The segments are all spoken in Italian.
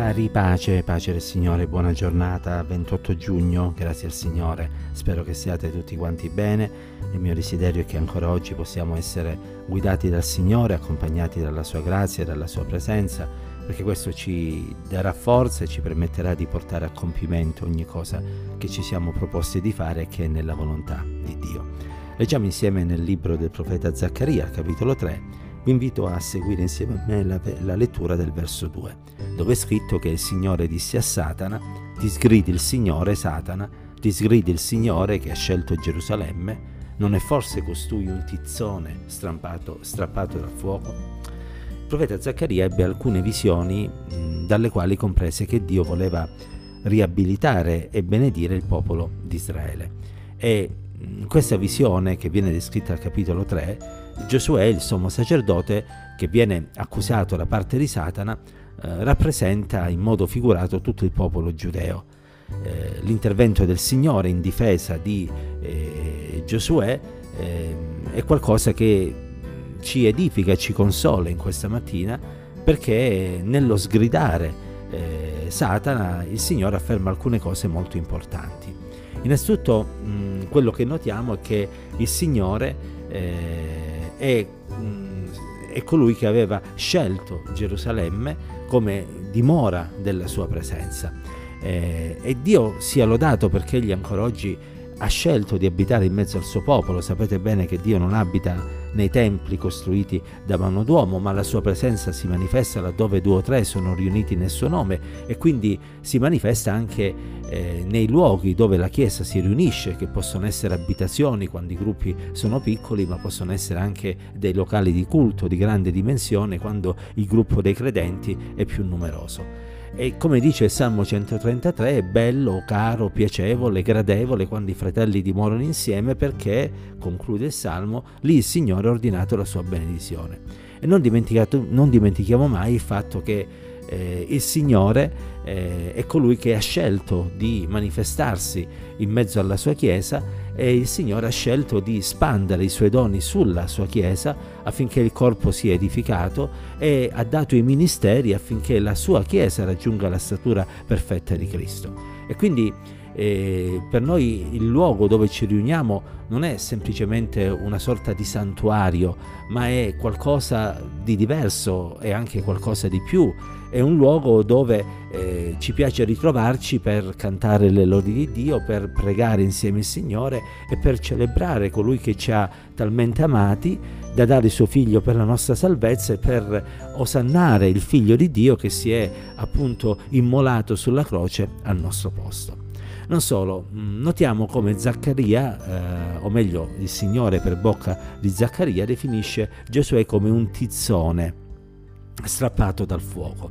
Cari pace, pace del Signore, buona giornata, 28 giugno, grazie al Signore, spero che siate tutti quanti bene, il mio desiderio è che ancora oggi possiamo essere guidati dal Signore, accompagnati dalla Sua grazia e dalla Sua presenza, perché questo ci darà forza e ci permetterà di portare a compimento ogni cosa che ci siamo proposti di fare e che è nella volontà di Dio. Leggiamo insieme nel libro del profeta Zaccaria, capitolo 3, vi invito a seguire insieme a me la, la, lettura del verso 2, dove è scritto che il Signore disse a Satana, ti sgridi il Signore, Satana, ti sgridi il Signore che ha scelto Gerusalemme, non è forse costui un tizzone strampato, strappato dal fuoco? Il profeta Zaccaria ebbe alcune visioni mh, dalle quali comprese che Dio voleva riabilitare e benedire il popolo di Israele. E mh, questa visione, che viene descritta al capitolo 3, Giosuè, il sommo sacerdote, che viene accusato da parte di Satana, eh, rappresenta in modo figurato tutto il popolo giudeo. Eh, l'intervento del Signore in difesa di eh, Giosuè eh, è qualcosa che ci edifica ci consola in questa mattina perché nello sgridare eh, Satana il Signore afferma alcune cose molto importanti. Innanzitutto mh, quello che notiamo è che il Signore eh, è, mm, è colui che aveva scelto Gerusalemme come dimora della sua presenza. Eh, e Dio sia lodato perché egli ancora oggi ha scelto di abitare in mezzo al suo popolo. Sapete bene che Dio non abita nei templi costruiti da mano d'uomo, ma la sua presenza si manifesta laddove due o tre sono riuniti nel suo nome e quindi si manifesta anche eh, nei luoghi dove la Chiesa si riunisce, che possono essere abitazioni quando i gruppi sono piccoli, ma possono essere anche dei locali di culto di grande dimensione quando il gruppo dei credenti è più numeroso. E come dice il Salmo 133, è bello, caro, piacevole, gradevole quando i fratelli dimorano insieme perché, conclude il Salmo, lì il Signore ha ordinato la sua benedizione. E non, non dimentichiamo mai il fatto che eh, il Signore eh, è colui che ha scelto di manifestarsi in mezzo alla sua Chiesa e il Signore ha scelto di spandere i suoi doni sulla sua Chiesa affinché il corpo sia edificato e ha dato i ministeri affinché la sua Chiesa raggiunga la statura perfetta di Cristo. E quindi eh, per noi il luogo dove ci riuniamo non è semplicemente una sorta di santuario, ma è qualcosa di diverso e anche qualcosa di più. È un luogo dove eh, ci piace ritrovarci per cantare le lodi di Dio, per pregare insieme il Signore e per celebrare colui che ci ha talmente amati da dare il suo figlio per la nostra salvezza e per osannare il figlio di Dio che si è appunto immolato sulla croce al nostro posto. Non solo, mm, notiamo come Zaccaria, eh, o meglio il Signore per bocca di Zaccaria, definisce Giosuè come un tizzone strappato dal fuoco.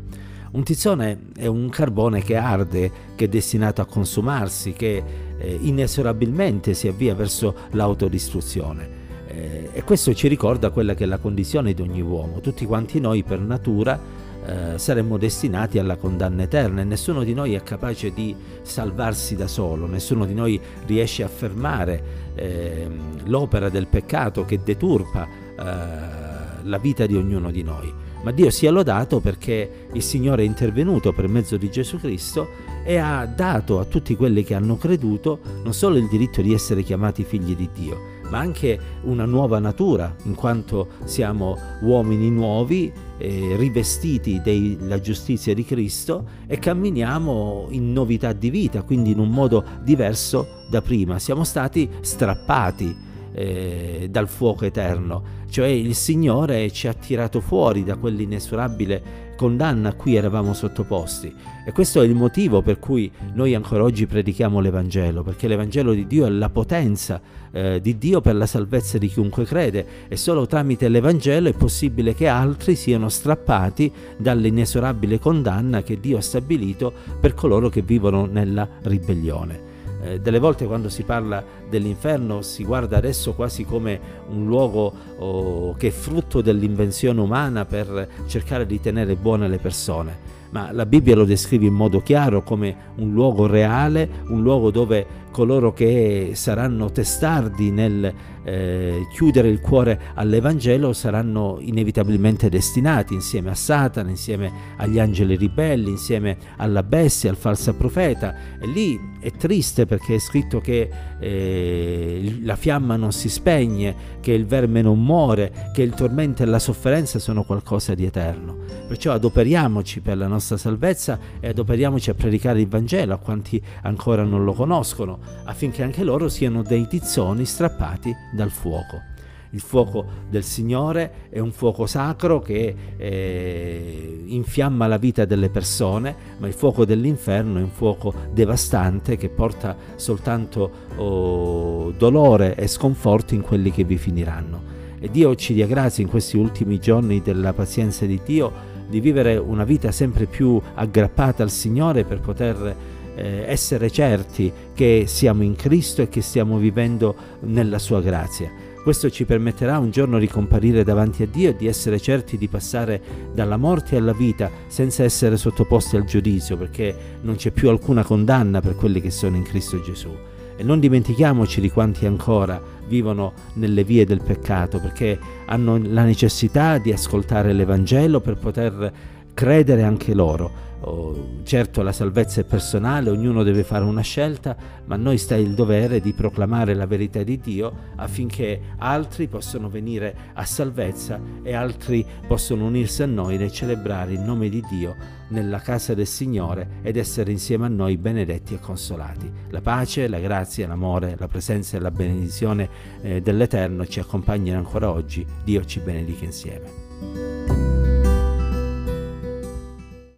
Un tizzone è un carbone che arde, che è destinato a consumarsi, che eh, inesorabilmente si avvia verso l'autodistruzione. Eh, e questo ci ricorda quella che è la condizione di ogni uomo. Tutti quanti noi per natura eh, saremmo destinati alla condanna eterna e nessuno di noi è capace di salvarsi da solo, nessuno di noi riesce a fermare eh, l'opera del peccato che deturpa eh, la vita di ognuno di noi. Ma Dio sia lodato perché il Signore è intervenuto per mezzo di Gesù Cristo e ha dato a tutti quelli che hanno creduto non solo il diritto di essere chiamati figli di Dio, ma anche una nuova natura, in quanto siamo uomini nuovi, eh, rivestiti della giustizia di Cristo e camminiamo in novità di vita, quindi in un modo diverso da prima. Siamo stati strappati eh, dal fuoco eterno, cioè il Signore ci ha tirato fuori da quell'inesorabile condanna a cui eravamo sottoposti. E questo è il motivo per cui noi ancora oggi predichiamo l'Evangelo, perché l'Evangelo di Dio è la potenza eh, di Dio per la salvezza di chiunque crede e solo tramite l'Evangelo è possibile che altri siano strappati dall'inesorabile condanna che Dio ha stabilito per coloro che vivono nella ribellione. Eh, delle volte quando si parla dell'inferno si guarda adesso quasi come un luogo oh, che è frutto dell'invenzione umana per cercare di tenere buone le persone ma la Bibbia lo descrive in modo chiaro come un luogo reale, un luogo dove coloro che saranno testardi nel eh, chiudere il cuore all'Evangelo saranno inevitabilmente destinati insieme a Satana, insieme agli angeli ribelli, insieme alla bestia, al falso profeta. E lì è triste perché è scritto che eh, la fiamma non si spegne, che il verme non muore, che il tormento e la sofferenza sono qualcosa di eterno. Perciò adoperiamoci per la nostra salvezza e adoperiamoci a predicare il Vangelo a quanti ancora non lo conoscono, affinché anche loro siano dei tizzoni strappati dal fuoco. Il fuoco del Signore è un fuoco sacro che eh, infiamma la vita delle persone, ma il fuoco dell'inferno è un fuoco devastante che porta soltanto oh, dolore e sconforto in quelli che vi finiranno. E Dio ci dia grazia in questi ultimi giorni della pazienza di Dio di vivere una vita sempre più aggrappata al Signore per poter eh, essere certi che siamo in Cristo e che stiamo vivendo nella sua grazia. Questo ci permetterà un giorno di comparire davanti a Dio e di essere certi di passare dalla morte alla vita senza essere sottoposti al giudizio, perché non c'è più alcuna condanna per quelli che sono in Cristo Gesù. E non dimentichiamoci di quanti ancora vivono nelle vie del peccato, perché hanno la necessità di ascoltare l'Evangelo per poter credere anche loro Oh, certo la salvezza è personale, ognuno deve fare una scelta, ma noi sta il dovere di proclamare la verità di Dio affinché altri possano venire a salvezza e altri possano unirsi a noi nel celebrare il nome di Dio nella casa del Signore ed essere insieme a noi benedetti e consolati. La pace, la grazia, l'amore, la presenza e la benedizione eh, dell'Eterno ci accompagnano ancora oggi. Dio ci benedica insieme.